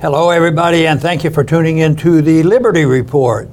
Hello, everybody, and thank you for tuning in to the Liberty Report.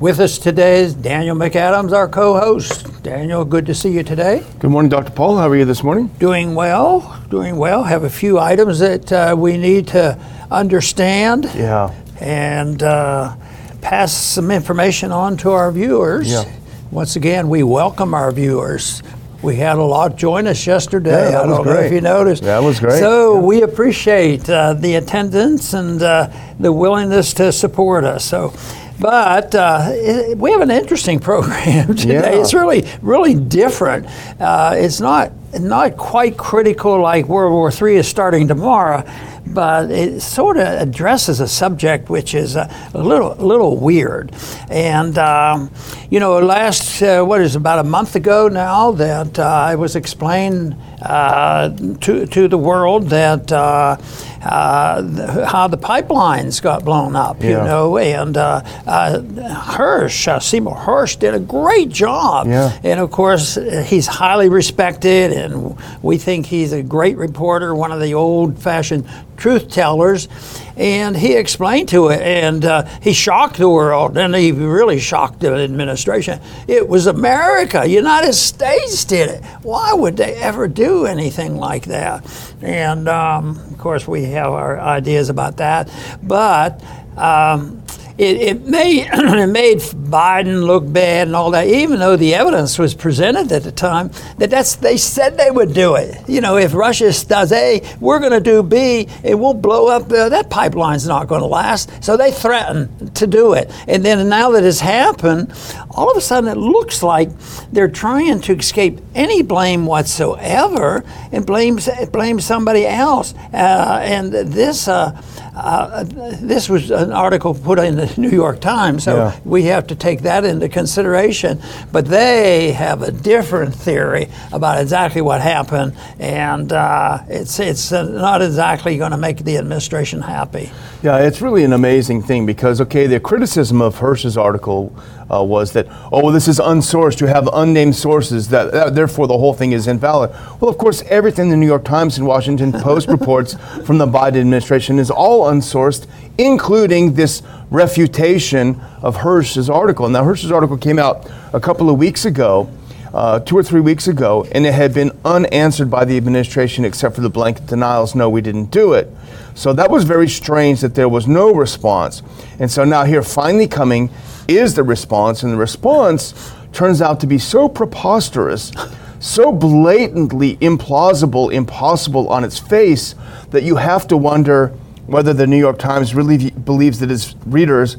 With us today is Daniel McAdams, our co host. Daniel, good to see you today. Good morning, Dr. Paul. How are you this morning? Doing well, doing well. Have a few items that uh, we need to understand Yeah. and uh, pass some information on to our viewers. Yeah. Once again, we welcome our viewers. We had a lot join us yesterday. Yeah, that I was don't know if you noticed. That was great. So we appreciate uh, the attendance and uh, the willingness to support us. So, but uh, it, we have an interesting program today. Yeah. It's really, really different. Uh, it's not not quite critical like World War III is starting tomorrow, but it sort of addresses a subject which is a, a little, little weird. And um, you know, last uh, what is about a month ago now that uh, I was explaining uh, to to the world that. Uh, uh, how the pipelines got blown up, you know, and uh, uh, Hersh, uh, Seymour Hersh, did a great job. Yeah. And of course, he's highly respected, and we think he's a great reporter, one of the old fashioned truth tellers. And he explained to it, and uh, he shocked the world, and he really shocked the administration. It was America, United States did it. Why would they ever do anything like that? And um, of course, we have our ideas about that. But um, it, it made it made Biden look bad and all that, even though the evidence was presented at the time that that's they said they would do it. You know, if Russia does A, we're going to do B, it will blow up. Uh, that pipeline's not going to last. So they threatened to do it, and then now that it's happened, all of a sudden it looks like they're trying to escape any blame whatsoever and blame blame somebody else. Uh, and this. Uh, uh, this was an article put in the New York Times, so Yeah. we have to take that into consideration. But they have a different theory about exactly what happened, and uh, it's it's uh, not exactly going to make the administration happy. Yeah, it's really an amazing thing because, okay, the criticism of Hersh's article uh, was that, oh, well, this is unsourced. You have unnamed sources, that, that therefore the whole thing is invalid. Well, of course, everything the New York Times and Washington Post reports from the Biden administration is all unsourced, including this refutation of Hersh's article. Now, Hersh's article came out a couple of weeks ago. Uh, two or three weeks ago, and it had been unanswered by the administration except for the blanket denials no, we didn't do it. So that was very strange that there was no response. And so now, here finally coming is the response, and the response turns out to be so preposterous, so blatantly implausible, impossible on its face, that you have to wonder whether the New York Times really believes that its readers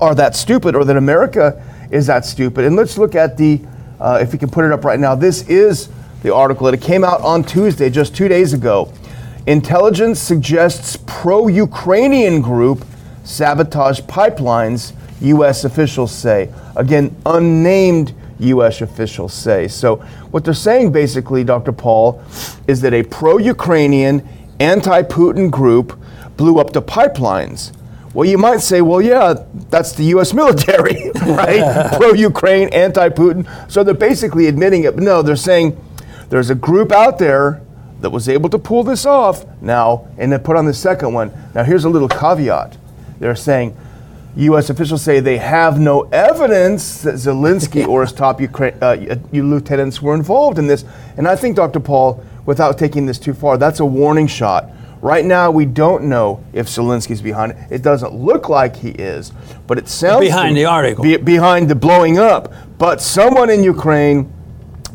are that stupid or that America is that stupid. And let's look at the, uh, if we can put it up right now, this is the article. It came out on Tuesday, just two days ago. Intelligence suggests pro Ukrainian group sabotage pipelines, U.S. officials say. Again, unnamed U.S. officials say. So, what they're saying basically, Dr. Paul, is that a pro Ukrainian, anti Putin group blew up the pipelines. Well, you might say, well, yeah, that's the U.S. military, right? Pro Ukraine, anti Putin. So they're basically admitting it. But no, they're saying there's a group out there that was able to pull this off now, and then put on the second one. Now, here's a little caveat. They're saying, U.S. officials say they have no evidence that Zelensky or his top Ukraine, uh, lieutenants were involved in this. And I think, Dr. Paul, without taking this too far, that's a warning shot. Right now, we don't know if Zelensky's behind it. It doesn't look like he is, but it sounds Behind the article. be- behind the blowing up. But someone in Ukraine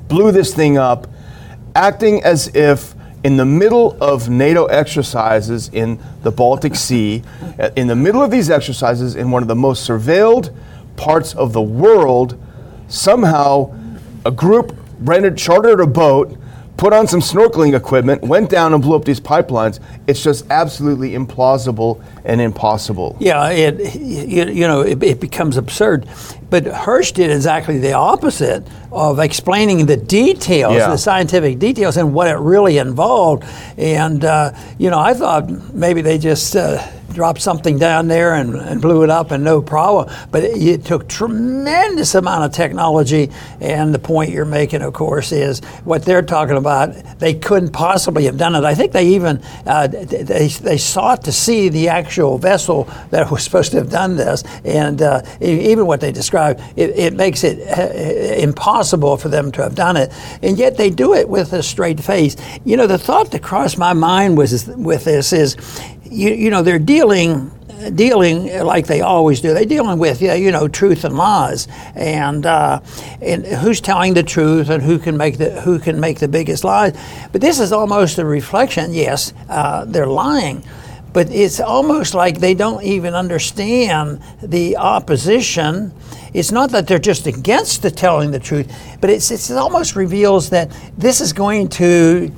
blew this thing up, acting as if in the middle of NATO exercises in the Baltic Sea, uh, in the middle of these exercises, in one of the most surveilled parts of the world, somehow a group rented, chartered a boat, put on some snorkeling equipment, went down and blew up these pipelines. It's just absolutely implausible and impossible. Yeah, it you, you know it, it becomes absurd. But Hersh did exactly the opposite of explaining the details, Yeah. the scientific details, and what it really involved. And uh, you know, I thought maybe they just uh, dropped something down there and, and blew it up and no problem. But it, it, took tremendous amount of technology. And the point you're making, of course, is what they're talking about. They couldn't possibly have done it. I think they even uh, they, they sought to see the actual vessel that was supposed to have done this, and uh, even what they describe, it, it makes it uh, impossible for them to have done it. And yet they do it with a straight face. You know, the thought that crossed my mind was with this is, you, you know, they're dealing dealing like they always do. They're dealing with you know truth and lies, and uh, and who's telling the truth and who can make the who can make the biggest lies. But this is almost a reflection. Yes, uh, they're lying. But it's almost like they don't even understand the opposition. It's not that they're just against the telling the truth, but it's, it almost reveals that this is going to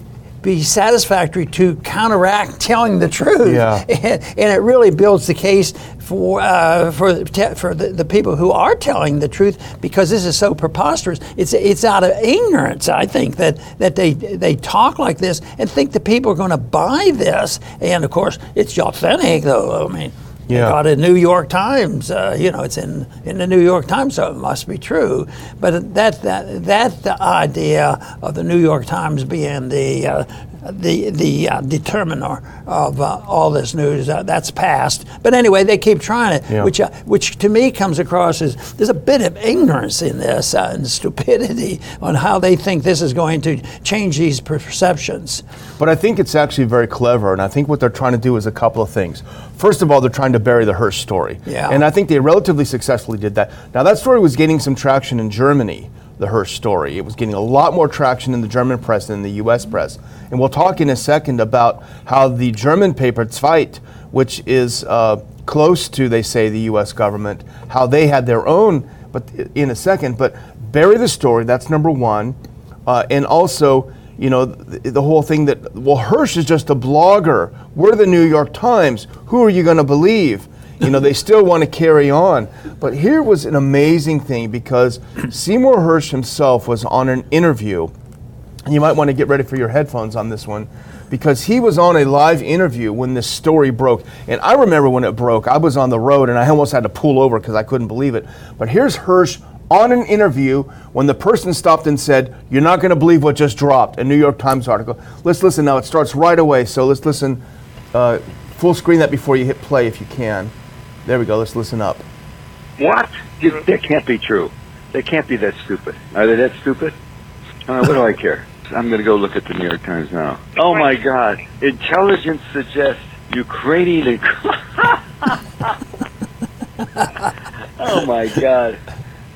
be satisfactory to counteract telling the truth. Yeah. And, and it really builds the case for uh, for for the, the, people who are telling the truth because this is so preposterous. It's it's out of ignorance, I think, that that they they talk like this and think the people are going to buy this. And of course, it's authentic, though. I mean. Yeah. got it in New York Times. Uh, you know, it's in, in the New York Times, so it must be true. But that that that the idea of the New York Times being the uh, the the uh, determiner of uh, all this news. Uh, that's past. But anyway, they keep trying it, yeah. which uh, which to me comes across as there's a bit of ignorance in this uh, and stupidity on how they think this is going to change these perceptions. But I think it's actually very clever, and I think what they're trying to do is a couple of things. First of all, they're trying to bury the Hersh story, yeah. and I think they relatively successfully did that. Now that story was gaining some traction in Germany the Hersh story. It was getting a lot more traction in the German press than the US press. And we'll talk in a second about how the German paper Zeit, which is uh, close to, they say, the US government, how they had their own, but in a second. But bury the story, that's number one. Uh, and also, you know, the, the, whole thing that, well, Hersh is just a blogger. We're the New York Times. Who are you going to believe? You know, they still want to carry on. But here was an amazing thing because Seymour Hersh himself was on an interview. You might want to get ready for your headphones on this one because he was on a live interview when this story broke. And I remember when it broke, I was on the road and I almost had to pull over because I couldn't believe it. But here's Hersh on an interview when the person stopped and said, You're not going to believe what just dropped, a New York Times article. Let's listen now. It starts right away. So let's listen. Uh, full screen that before you hit play if you can. There we go. Let's listen up. What? You, that can't be true. They can't be that stupid. Are they that stupid? Uh, what do I care? I'm going to go look at the New York Times now. Oh my God! Intelligence suggests Ukrainian. oh my God!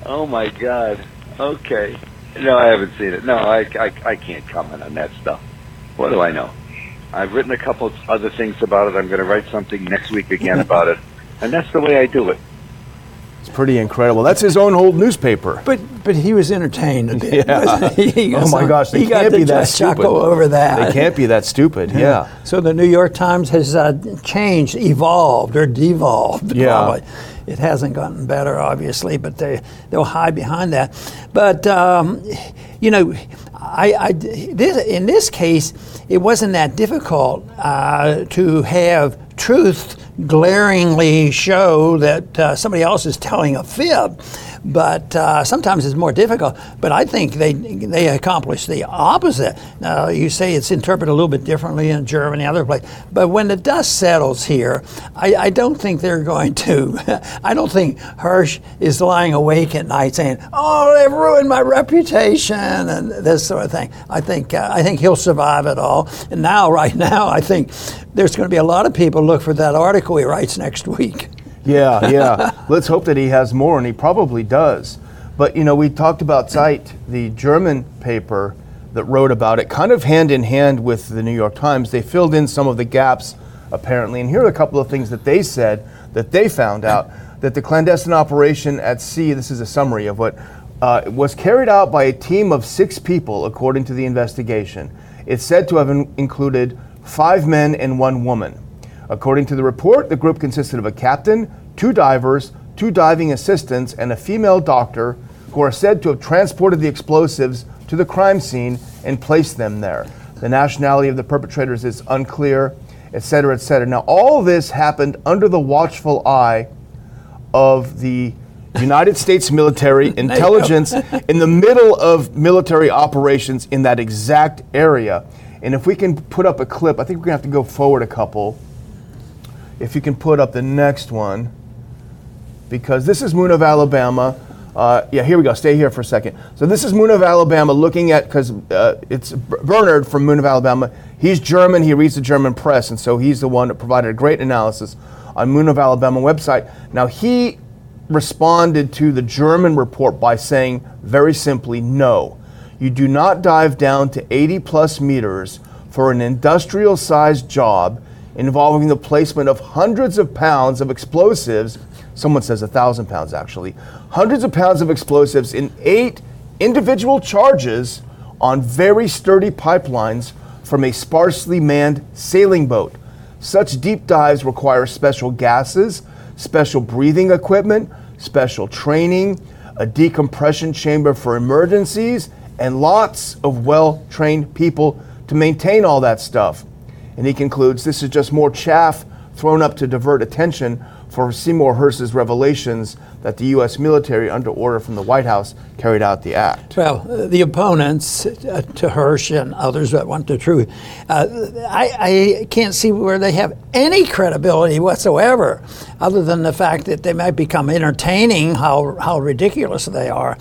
Oh my God! Okay. No, I haven't seen it. No, I, I, I can't comment on that stuff. What do I know? I've written a couple other things about it. I'm going to write something next week again about it and that's the way I do it. It's pretty incredible. That's his own old newspaper. But but he was entertained a bit. Yeah. oh my gosh, they he can't be that stupid. over that. They can't be that stupid. Yeah. yeah. So the New York Times has uh, changed, evolved, or devolved. Yeah. Probably. It hasn't gotten better, obviously, but they they'll hide behind that. But um, you know, I, I this, in this case, it wasn't that difficult uh, to have truth glaringly show that uh, somebody else is telling a fib but uh, sometimes it's more difficult. But I think they they accomplish the opposite. Now you say it's interpreted a little bit differently in Germany, other places, but when the dust settles here, I, I don't think they're going to. I don't think Hersh is lying awake at night saying, "Oh, they've ruined my reputation" and this sort of thing. I think uh, I think he'll survive it all. And now, right now, I think there's going to be a lot of people look for that article he writes next week. Yeah, yeah. Let's hope that he has more, and he probably does. But you know, we talked about Zeit, the German paper that wrote about it, kind of hand in hand with the New York Times. They filled in some of the gaps, apparently. And here are a couple of things that they said that they found out that the clandestine operation at sea. This is a summary of what uh, was carried out by a team of six people, according to the investigation. It's said to have in- included five men and one woman. According to the report, the group consisted of a captain, two divers, two diving assistants, and a female doctor who are said to have transported the explosives to the crime scene and placed them there. The nationality of the perpetrators is unclear, et cetera, et cetera. Now, all this happened under the watchful eye of the United States military intelligence in the middle of military operations in that exact area. And if we can put up a clip, I think we're gonna have to go forward a couple. If you can put up the next one, because this is Moon of Alabama. Uh, yeah, here we go. Stay here for a second. So this is Moon of Alabama looking at, because uh, it's Bernard from Moon of Alabama. He's German, he reads the German press, and so he's the one that provided a great analysis on Moon of Alabama website. Now, he responded to the German report by saying very simply, no, you do not dive down to 80 plus meters for an industrial sized job involving the placement of hundreds of pounds of explosives. Someone says a thousand pounds actually. Hundreds of pounds of explosives in eight individual charges on very sturdy pipelines from a sparsely manned sailing boat. Such deep dives require special gases, special breathing equipment, special training, a decompression chamber for emergencies, and lots of well trained people to maintain all that stuff. And he concludes this is just more chaff thrown up to divert attention for Seymour Hersh's revelations that the U.S. military, under order from the White House, carried out the act. Well, the opponents uh, to Hersh and others that want the truth, uh, I, I, can't see where they have any credibility whatsoever, other than the fact that they might become entertaining how, how ridiculous they are.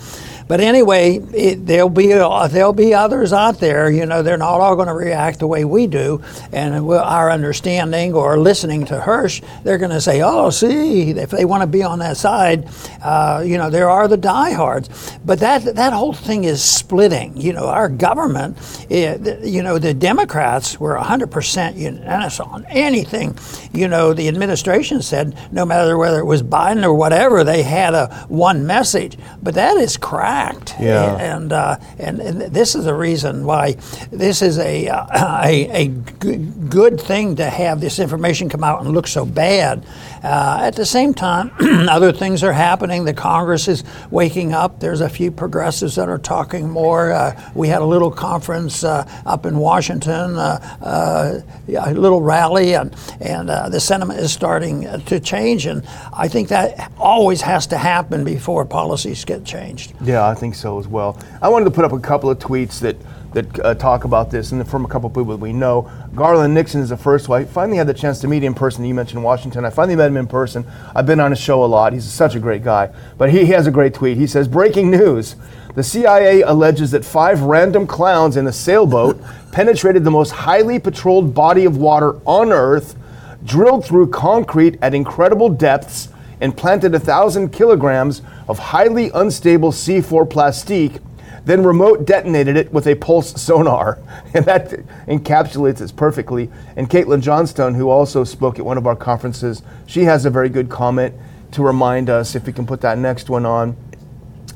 But anyway, it, there'll be uh, there'll be others out there. You know, they're not all going to react the way we do, and our understanding or listening to Hersh, they're going to say, "Oh, see, if they want to be on that side, uh, you know, there are the diehards." But that that whole thing is splitting. You know, our government, it, eh, you know, the Democrats were 100% unanimous on anything. You know, the administration said no matter whether it was Biden or whatever, they had a one message. But that is crap fact. Yeah. And, uh, and, and this is the reason why this is a, uh, a, a good thing to have this information come out and look so bad. Uh, at the same time, other things are happening. The Congress is waking up. There's a few progressives that are talking more. Uh, we had a little conference uh, up in Washington, uh, uh, a little rally, and, and the sentiment is starting to change. And I think that always has to happen before policies get changed. Yeah, I think so as well. I wanted to put up a couple of tweets that that uh, talk about this, and from a couple of people that we know. Garland Nixon is the first one. I finally had the chance to meet him in person. You mentioned Washington. I finally met him in person. I've been on his show a lot. He's such a great guy. But he, he has a great tweet. He says, Breaking news. The CIA alleges that five random clowns in a sailboat penetrated the most highly patrolled body of water on Earth, drilled through concrete at incredible depths, and planted a thousand kilograms of highly unstable C4 plastique then remote detonated it with a pulse sonar. And that encapsulates it perfectly. And Caitlin Johnstone, who also spoke at one of our conferences, she has a very good comment to remind us, if we can put that next one on.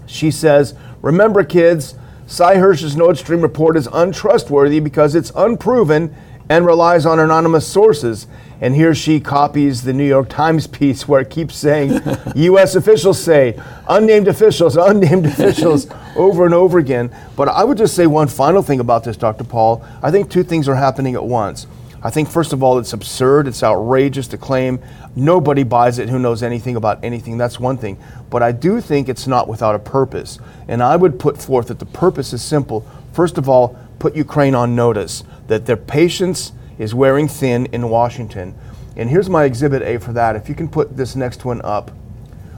She says, Remember, kids, Sy Hersh's Nord Stream report is untrustworthy because it's unproven and relies on anonymous sources. And here she copies the New York Times piece where it keeps saying, U.S. officials say, unnamed officials, unnamed officials, over and over again. But I would just say one final thing about this, Dr. Paul. I think two things are happening at once. I think, first of all, it's absurd, it's outrageous to claim nobody buys it who knows anything about anything. That's one thing. But I do think it's not without a purpose. And I would put forth that the purpose is simple. First of all, put Ukraine on notice that their patience is wearing thin in Washington. And here's my exhibit A for that. If you can put this next one up.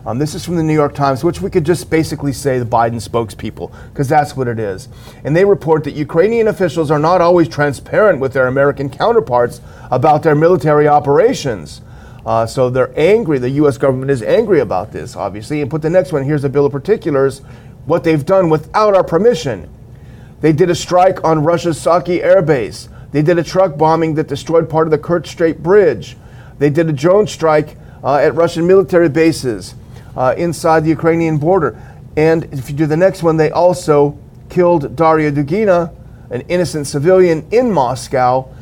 Um, this is from the New York Times, which we could just basically say the Biden spokespeople, because that's what it is. And they report that Ukrainian officials are not always transparent with their American counterparts about their military operations. Uh, so they're angry. The U.S. government is angry about this, obviously. And put the next one here's a bill of particulars what they've done without our permission. They did a strike on Russia's Saki airbase. They did a truck bombing that destroyed part of the Kerch Strait Bridge. They did a drone strike uh, at Russian military bases uh, inside the Ukrainian border. And if you do the next one, they also killed Daria Dugina, an innocent civilian in Moscow,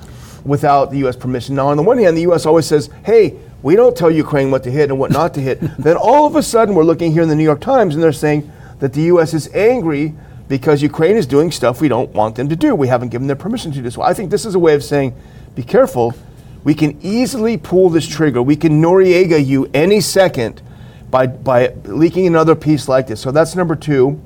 without the U.S. permission. Now, on the one hand, the U.S. always says, hey, we don't tell Ukraine what to hit and what not to hit. then all of a sudden, we're looking here in the New York Times and they're saying that the U.S. is angry because Ukraine is doing stuff we don't want them to do. We haven't given them permission to do so. I think this is a way of saying, be careful. We can easily pull this trigger. We can Noriega you any second by, by leaking another piece like this. So that's number two.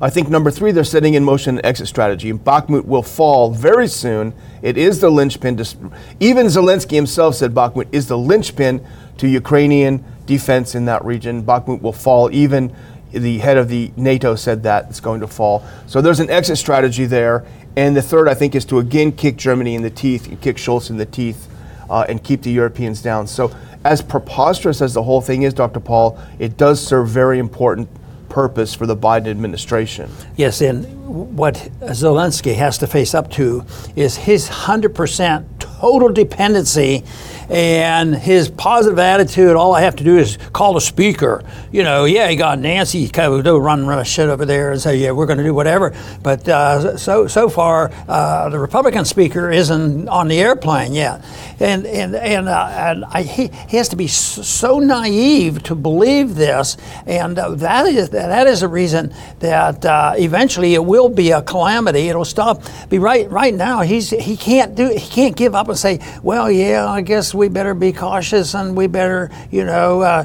I think number three, they're setting in motion an exit strategy. Bakhmut will fall very soon. It is the linchpin. To, even Zelensky himself said Bakhmut is the linchpin to Ukrainian defense in that region. Bakhmut will fall. Even the head of the NATO said that it's going to fall. So there's an exit strategy there. And the third, I think, is to again kick Germany in the teeth, and kick Scholz in the teeth, uh, and keep the Europeans down. So as preposterous as the whole thing is, Dr. Paul, it does serve very important purpose for the Biden administration. Yes, and what Zelensky has to face up to is his 100% total dependency and his positive attitude. All I have to do is call the speaker. You know, yeah, he got Nancy kind of do run run shit over there and say, yeah, we're going to do whatever. But uh, so so far, uh, the Republican speaker isn't on the airplane yet, and and and, uh, and I, he, he has to be so naive to believe this, and uh, that is that is a reason that uh, eventually it will be a calamity. It'll stop. Be right right now. He's he can't do he can't give up and say, well, yeah, I guess we better be cautious and we better, you know, uh,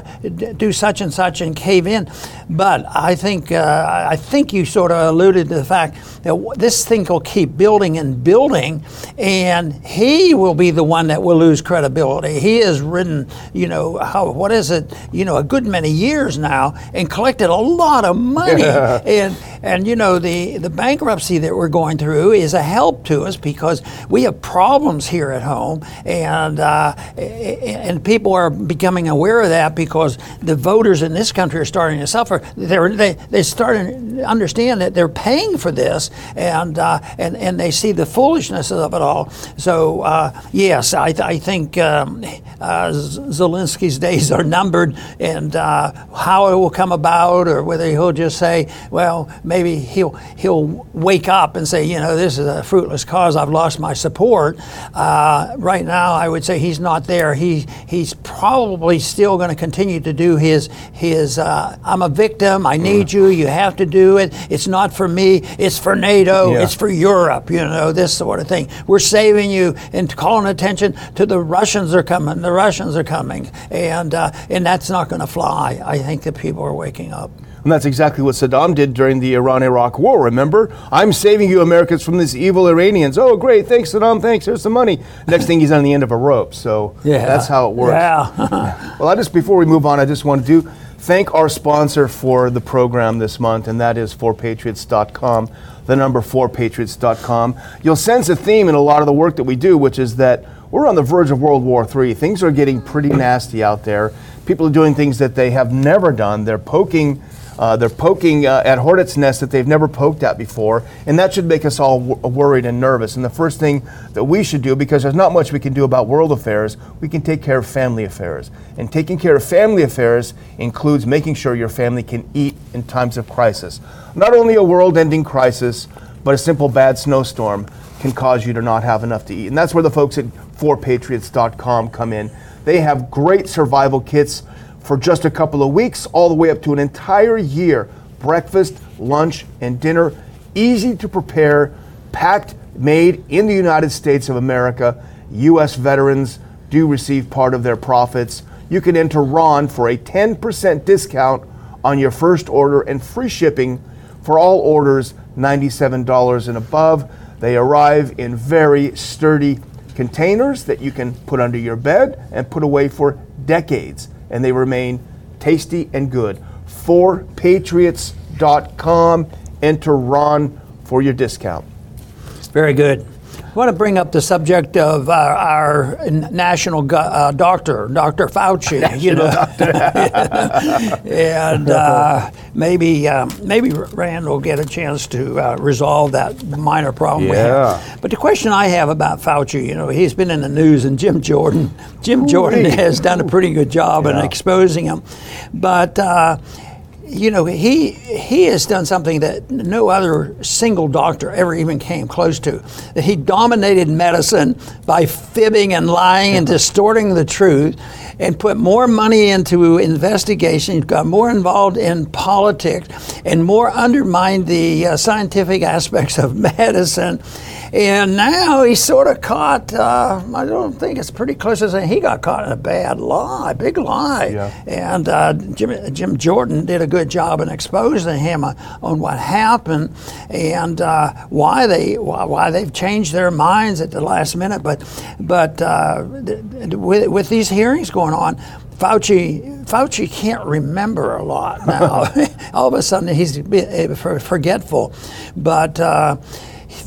do such and such and cave in. But I think uh, I think you sort of alluded to the fact that this thing will keep building and building, and he will be the one that will lose credibility. He has ridden, you know, how, what is it, you know, a good many years now and collected a lot of money. and and you know the the bankruptcy that we're going through is a help to us because we have problems here at home, and uh, and people are becoming aware of that because the voters in this country are starting to suffer. They're, they they starting to understand that they're paying for this, and uh, and and they see the foolishness of it all. So uh, yes, I, I think um, uh, Zelensky's days are numbered, and uh, how it will come about, or whether he'll just say, well maybe he'll he'll wake up and say, you know, this is a fruitless cause. I've lost my support. Uh, right now, I would say he's not there. He he's probably still going to continue to do his his. I'm a victim. I need you. You have to do it. It's not for me. It's for NATO. Yeah. It's for Europe. You know this sort of thing. We're saving you and calling attention to the Russians are coming. The Russians are coming, and uh, and that's not going to fly. I think that people are waking up. And that's exactly what Saddam did during the Iran Iraq War. Remember? I'm saving you Americans from these evil Iranians. Oh, great. Thanks, Saddam. Thanks. Here's some money. Next thing, he's on the end of a rope. So yeah. that's how it works. Yeah. well, I just, before we move on, I just want to do thank our sponsor for the program this month, and that is 4patriots.com, the number 4patriots.com. You'll sense a theme in a lot of the work that we do, which is that we're on the verge of World War III. Things are getting pretty nasty out there. People are doing things that they have never done. They're poking uh, they're poking uh, at hornets' nests that they've never poked at before, and that should make us all w- worried and nervous. And the first thing that we should do, because there's not much we can do about world affairs, we can take care of family affairs. And taking care of family affairs includes making sure your family can eat in times of crisis. Not only a world ending crisis, but a simple bad snowstorm can cause you to not have enough to eat. And that's where the folks at 4patriots.com come in. They have great survival kits for just a couple of weeks, all the way up to an entire year. Breakfast, lunch, and dinner, easy to prepare, packed, made in the United States of America. U.S. veterans do receive part of their profits. You can enter RON for a 10% discount on your first order and free shipping for all orders $97 and above. They arrive in very sturdy containers that you can put under your bed and put away for decades and they remain tasty and good. 4patriots.com. Enter Ron for your discount. Very good. I want to bring up the subject of our, our national go- uh, doctor, Dr. Fauci. National you know, and uh, maybe um, maybe Rand will get a chance to uh, resolve that minor problem yeah. we have. But the question I have about Fauci, you know, he's been in the news, and Jim Jordan, Jim Jordan has done a pretty good job yeah. in exposing him, but uh, you know, he he has done something that no other single doctor ever even came close to. That he dominated medicine by fibbing and lying and distorting the truth, and put more money into investigation, got more involved in politics, and more undermined the uh, scientific aspects of medicine. And now he's sort of caught. Uh, I don't think it's pretty close to saying he got caught in a bad lie, big lie. Yeah. And uh, Jim, Jim Jordan did a good job in exposing him on, on what happened and uh, why they why, why they've changed their minds at the last minute. But but uh, th- th- with, with these hearings going on, Fauci Fauci can't remember a lot now. All of a sudden, he's forgetful. But uh,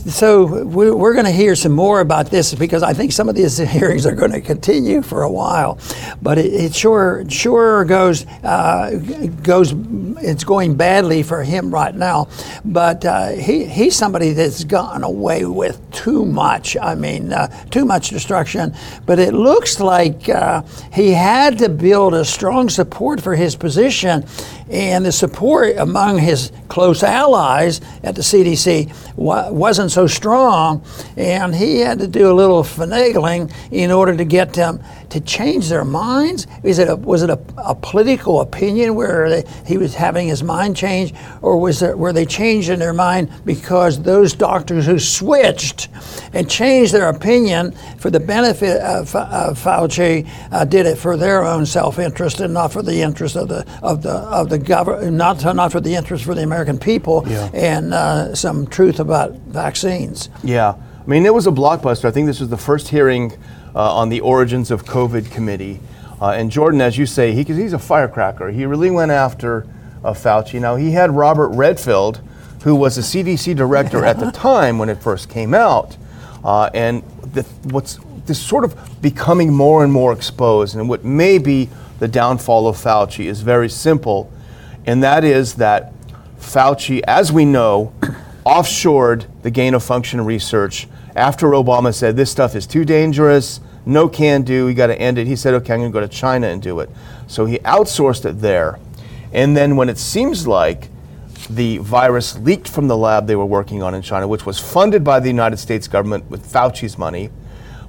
so we- we're going to hear some more about this because I think some of these hearings are going to continue for a while. But it, it sure sure goes uh, goes. It's going badly for him right now. But uh, he he's somebody that's gotten away with too much. I mean, uh, too much destruction. But it looks like uh, he had to build a strong support for his position, and the support among his close allies at the CDC wa- wasn't so strong, and he had to do a little finagling in order to get them to change their minds. Is it a, was it a, a political opinion where they, he was having his mind changed, or was there, were they changing their mind because those doctors who switched and changed their opinion for the benefit of, of Fauci uh, did it for their own self-interest and not for the interest of the of the of the government, not not for the interest for the American people Yeah. and uh, some truth about vaccines. Yeah, I mean, it was a blockbuster. I think this was the first hearing uh, on the origins of COVID committee. Uh, and Jordan, as you say, he, 'cause he's a firecracker. He really went after uh, Fauci. Now, he had Robert Redfield, who was the CDC director at the time when it first came out. Uh, and the, what's this sort of becoming more and more exposed, and what may be the downfall of Fauci is very simple, and that is that Fauci, as we know, offshored the gain of function research after Obama said this stuff is too dangerous, no can do, we got to end it. He said, okay, I'm going to go to China and do it. So he outsourced it there. And then when it seems like the virus leaked from the lab they were working on in China, which was funded by the United States government with Fauci's money,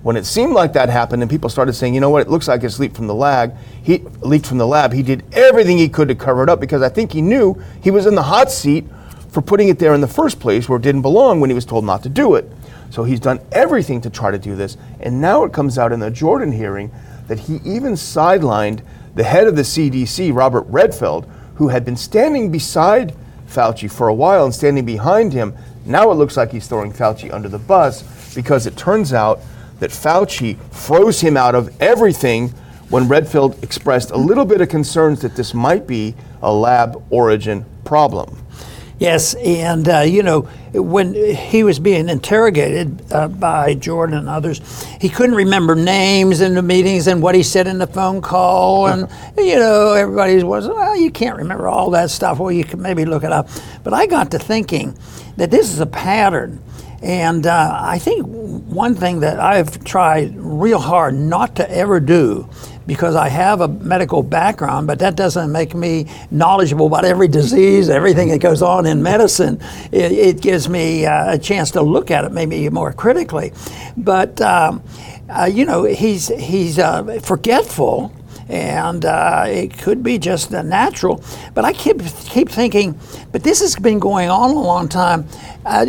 when it seemed like that happened and people started saying, you know what, it looks like it's leaked from the lab, he leaked from the lab, he did everything he could to cover it up because I think he knew he was in the hot seat for putting it there in the first place where it didn't belong when he was told not to do it. So he's done everything to try to do this. And now it comes out in the Jordan hearing that he even sidelined the head of the CDC, Robert Redfield, who had been standing beside Fauci for a while and standing behind him. Now it looks like he's throwing Fauci under the bus because it turns out that Fauci froze him out of everything when Redfield expressed a little bit of concerns that this might be a lab origin problem. Yes, and uh, you know when he was being interrogated uh, by Jordan and others, he couldn't remember names in the meetings and what he said in the phone call, and you know everybody was, well, you can't remember all that stuff. Well, you can maybe look it up. But I got to thinking that this is a pattern, and uh, I think one thing that I've tried real hard not to ever do because I have a medical background, but that doesn't make me knowledgeable about every disease, everything that goes on in medicine. It, it gives me uh, a chance to look at it maybe more critically. But um, uh, you know, he's he's uh, forgetful. And uh, it could be just uh, natural, but I keep keep thinking. But this has been going on a long time. Uh,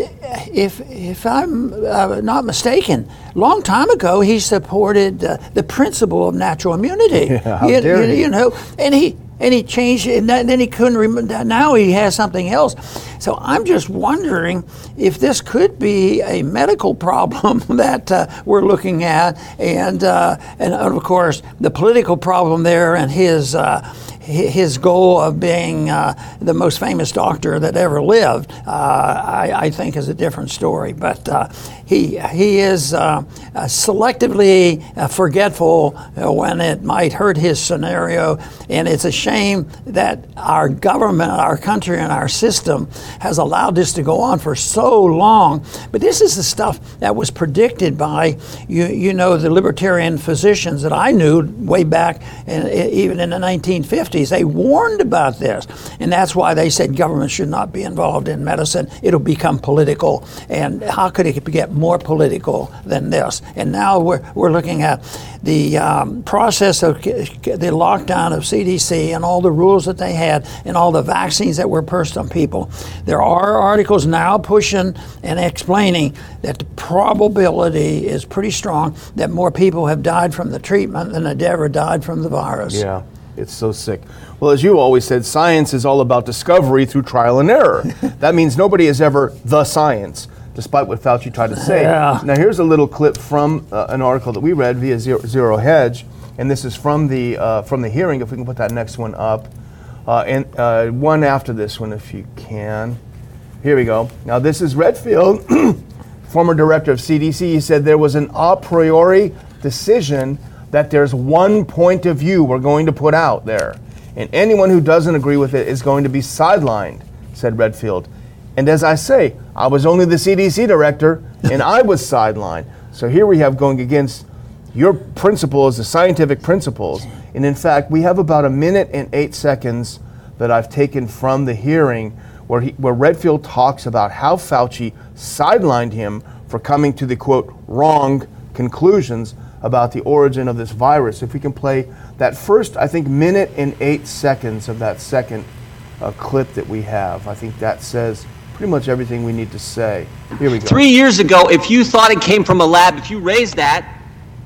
if if I'm uh, not mistaken, long time ago he supported uh, the principle of natural immunity. Yeah, you, you- you know, and he and he changed it, and then he couldn't remember. Now he has something else. So I'm just wondering if this could be a medical problem that uh, we're looking at, and uh, and of course the political problem there, and his. Uh, his goal of being uh, the most famous doctor that ever lived, uh, I, I think, is a different story. But uh, he he is selectively forgetful when it might hurt his scenario, and it's a shame that our government, our country, and our system has allowed this to go on for so long. But this is the stuff that was predicted by you you know the libertarian physicians that I knew way back, in, even in the 1950s. They warned about this, and that's why they said government should not be involved in medicine. It'll become political, and how could it get more political than this. And now we're, we're looking at the um, process of the lockdown of CDC and all the rules that they had and all the vaccines that were pushed on people. There are articles now pushing and explaining that the probability is pretty strong that more people have died from the treatment than have ever died from the virus. Yeah. It's so sick. Well, as you always said, science is all about discovery through trial and error. that means nobody is ever the science despite what Fauci tried to say. Yeah. Now, here's a little clip from uh, an article that we read via Zero, Zero Hedge, and this is from the uh, from the hearing. If we can put that next one up, uh, and uh, one after this one, if you can. Here we go. Now, this is Redfield, former director of CDC. He said there was an a priori decision that there's one point of view we're going to put out there, and anyone who doesn't agree with it is going to be sidelined, said Redfield. And as I say, I was only the CDC director and I was sidelined. So here we have going against your principles, the scientific principles. And in fact, we have about a minute and eight seconds that I've taken from the hearing where, he, where Redfield talks about how Fauci sidelined him for coming to the quote, wrong conclusions about the origin of this virus. If we can play that first, I think, minute and eight seconds of that second uh, clip that we have, I think that says pretty much everything we need to say. Here we go. Three years ago, if you thought it came from a lab, if you raised that,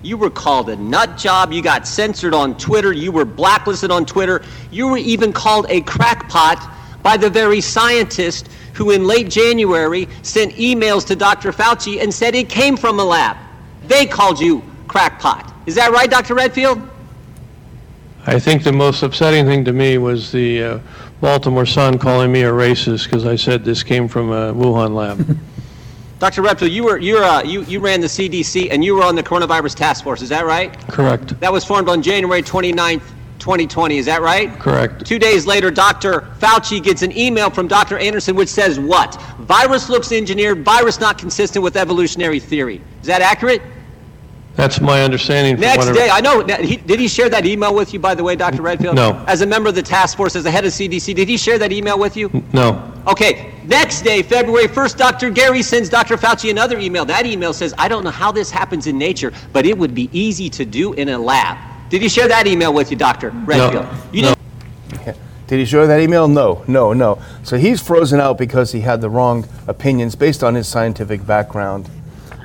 you were called a nut job. You got censored on Twitter. You were blacklisted on Twitter. You were even called a crackpot by the very scientist who, in late January, sent emails to Dr. Fauci and said it came from a lab. They called you crackpot. Is that right, Dr. Redfield? I think the most upsetting thing to me was the uh, Baltimore Sun calling me a racist because I said this came from a Wuhan lab. Dr. Redfield, you were you're, uh, you you ran the CDC and you were on the coronavirus task force. Is that right? Correct. That was formed on January 29th, 2020. Is that right? Correct. Two days later, Dr. Fauci gets an email from Dr. Andersen which says what? Virus looks engineered. Virus not consistent with evolutionary theory. Is that accurate? That's my understanding. from Next day, I know. he- Did he share that email with you, by the way, Dr. Redfield? No. As a member of the task force, as the head of CDC, did he share that email with you? No. Okay, next day, February 1st, Dr. Garry sends Dr. Fauci another email. That email says, I don't know how this happens in nature, but it would be easy to do in a lab. Did he share that email with you, Dr. Redfield? You No. didn't- Did he show that email? No, no, no. So he's frozen out because he had the wrong opinions based on his scientific background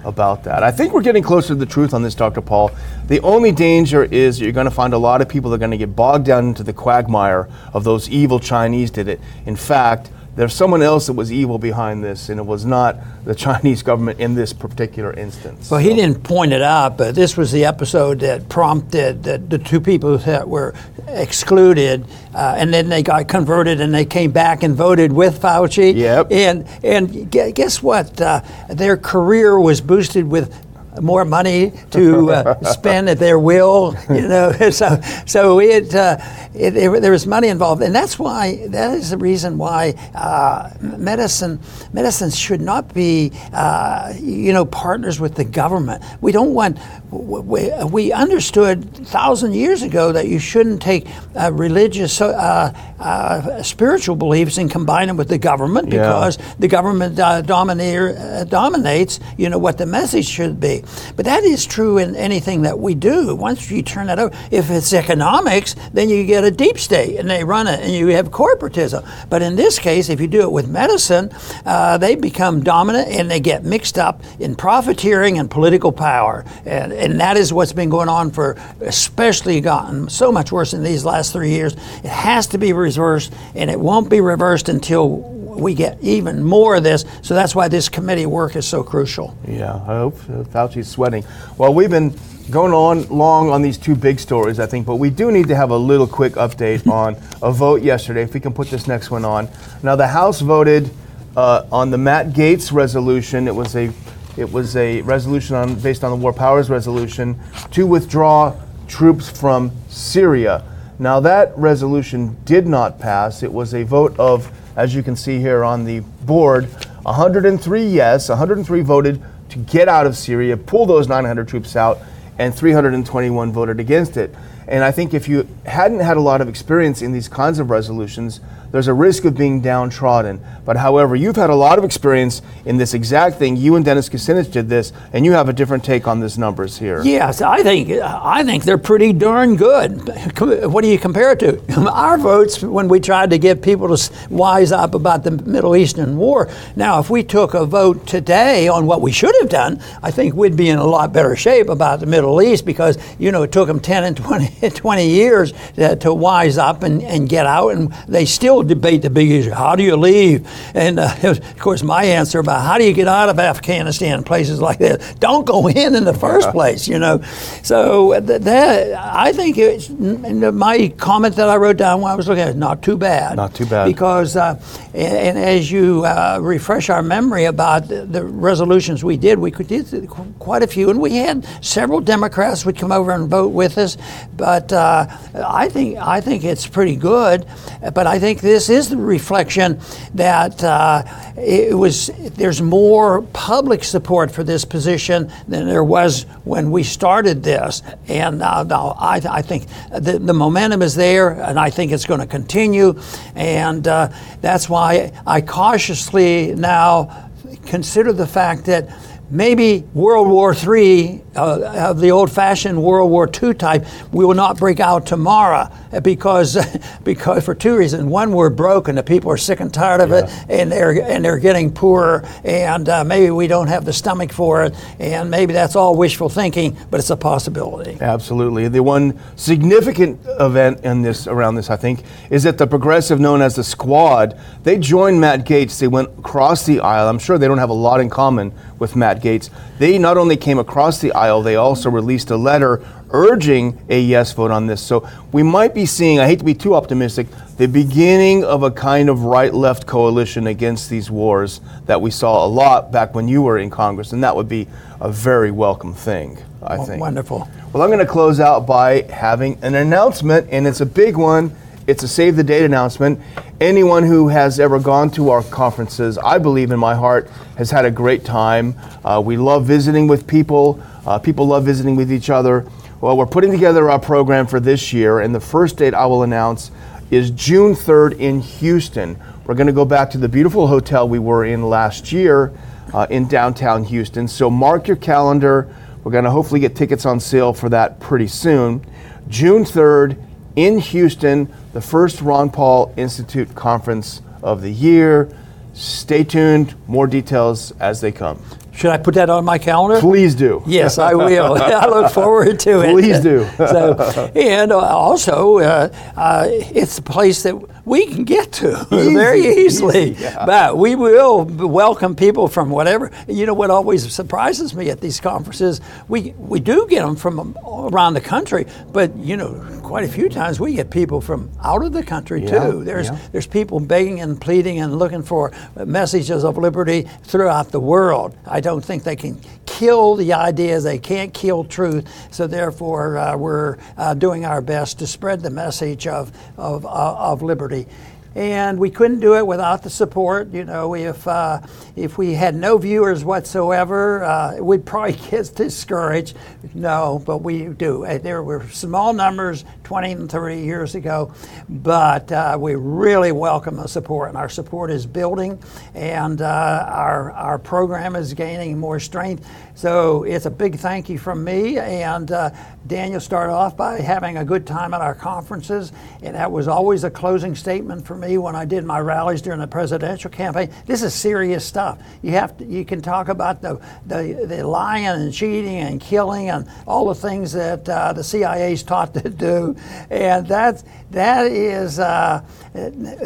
about that. I think we're getting closer to the truth on this, Dr. Paul. The only danger is you're going to find a lot of people that are going to get bogged down into the quagmire of those evil Chinese did it. In fact, there's someone else that was evil behind this, and it was not the Chinese government in this particular instance. Well, he So- didn't point it out, but this was the episode that prompted the, the two people that were excluded, uh, and then they got converted and they came back and voted with Fauci. Yep. And and guess what? Uh, their career was boosted with more money to uh, spend at their will, you know. So, so it, uh, it, it- there was money involved, and that's why that is the reason why uh, medicine medicine should not be, uh, you know, partners with the government. We don't want. We, we understood thousand years ago that you shouldn't take uh, religious, uh, uh, spiritual beliefs and combine them with the government Yeah. because the government uh, dominator, uh, dominates, you know, what the message should be. But that is true in anything that we do. Once you turn that over, if it's economics, then you get a deep state and they run it and you have corporatism. But in this case, if you do it with medicine, uh, they become dominant and they get mixed up in profiteering and political power. And, and that is what's been going on for, especially gotten so much worse in these last three years. It has to be reversed and it won't be reversed until we get even more of this. So that's why this committee work is so crucial. Yeah, I hope uh, Fauci's sweating. Well, we've been going on long on these two big stories, I think, but we do need to have a little quick update on a vote yesterday. If we can put this next one on. Now, the House voted uh, on the Matt Gaetz resolution. It was a It was a resolution on, based on the War Powers Resolution to withdraw troops from Syria. Now, that resolution did not pass. It was a vote of, as you can see here on the board, 103 yes, 103 voted to get out of Syria, pull those 900 troops out, and 321 voted against it. And I think if you hadn't had a lot of experience in these kinds of resolutions, there's a risk of being downtrodden. But however, you've had a lot of experience in this exact thing. You and Dennis Kucinich did this, and you have a different take on these numbers here. Yes, I think I think they're pretty darn good. What do you compare it to? Our votes when we tried to get people to wise up about the Middle Eastern war. Now, if we took a vote today on what we should have done, I think we'd be in a lot better shape about the Middle East because you know it took them 10 and 20, 20 years to, wise up and, and get out, and they still debate the big issue: how do you leave? And uh, of course, my answer about how do you get out of Afghanistan, places like that, don't go in in the first place, you know. So that, that I think it's my comment that I wrote down when I was looking at it, not too bad. Not too bad. Because, uh, and, and, as you uh, refresh our memory about the, the, resolutions we did, we did quite a few, and we had several Democrats would come over and vote with us. But uh, I think I think it's pretty good. But I think this is the reflection that uh, it was there's more public support for this position than there was when we started this. And uh, I, I, think the, the, momentum is there, and I think it's going to continue. And uh, that's why I cautiously now consider the fact that maybe World War III, uh, of the old fashioned World War II type, we will not break out tomorrow because, because for two reasons. One, we're broke and the people are sick and tired of yeah. it and they're, and they're getting poorer, and uh, maybe we don't have the stomach for it, and maybe that's all wishful thinking, but it's a possibility. Absolutely. The one significant event in this around this, I think, is that the progressive known as the Squad, they joined Matt Gaetz. They went across the aisle. I'm sure they don't have a lot in common with Matt Gaetz. They not only came across the aisle, they also released a letter urging a yes vote on this. So we might be seeing, I hate to be too optimistic, the beginning of a kind of right left coalition against these wars that we saw a lot back when you were in Congress. And that would be a very welcome thing, I think. Wonderful. Well, I'm going to close out by having an announcement, and it's a big one. It's a save the date announcement. Anyone who has ever gone to our conferences, I believe in my heart, has had a great time. Uh, we love visiting with people. Uh, people love visiting with each other. Well, we're putting together our program for this year, and the first date I will announce is June 3rd in Houston. We're going to go back to the beautiful hotel we were in last year uh, in downtown Houston. So mark your calendar. We're going to hopefully get tickets on sale for that pretty soon. June 3rd in Houston, the first Ron Paul Institute conference of the year. Stay tuned, more details as they come. Should I put that on my calendar? Please do. Yes, I will. I look forward to it. Please do. so, and uh, also, uh, uh, it's a place that we can get to Easy. very easily. Easy, yeah. But we will welcome people from whatever. You know what always surprises me at these conferences? We we do get them from around the country, but you know, quite a few times we get people from out of the country yeah, too. There's yeah. there's people begging and pleading and looking for messages of liberty throughout the world. I don't think they can kill the ideas. They can't kill truth. So therefore, uh, we're uh, doing our best to spread the message of of, uh, of liberty and we couldn't do it without the support. You know, if uh, if we had no viewers whatsoever, uh, we'd probably get discouraged. No, but we do. There were small numbers 20 and 30 years ago, but uh, we really welcome the support, and our support is building, and uh, our our program is gaining more strength. So it's a big thank you from me. And uh, Daniel started off by having a good time at our conferences, and that was always a closing statement for me when I did my rallies during the presidential campaign. This is serious stuff. You have to, you can talk about the, the, the lying and cheating and killing and all the things that uh, the CIA is taught to do, and that's that is uh,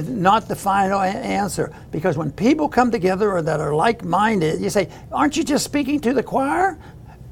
not the final answer because when people come together or that are like-minded, you say, "Aren't you just speaking to the choir?"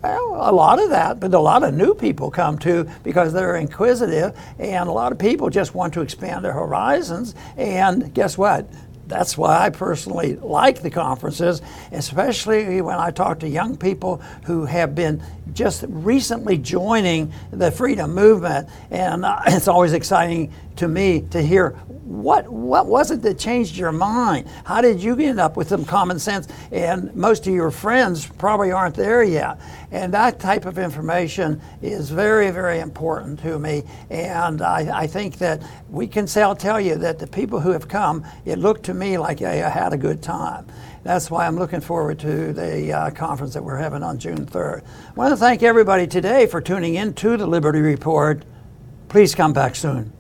Well, a lot of that, but a lot of new people come too because they're inquisitive, and a lot of people just want to expand their horizons. And guess what? That's why I personally like the conferences, especially when I talk to young people who have been just recently joining the freedom movement. And uh, it's always exciting to me to hear what what was it that changed your mind? How did you end up with some common sense? And most of your friends probably aren't there yet. And that type of information is very, very important to me. And I, I think that we can I'll tell you that the people who have come, it looked to me like they had a good time. That's why I'm looking forward to the uh, conference that we're having on June 3rd. I want to thank everybody today for tuning in to the Liberty Report. Please come back soon.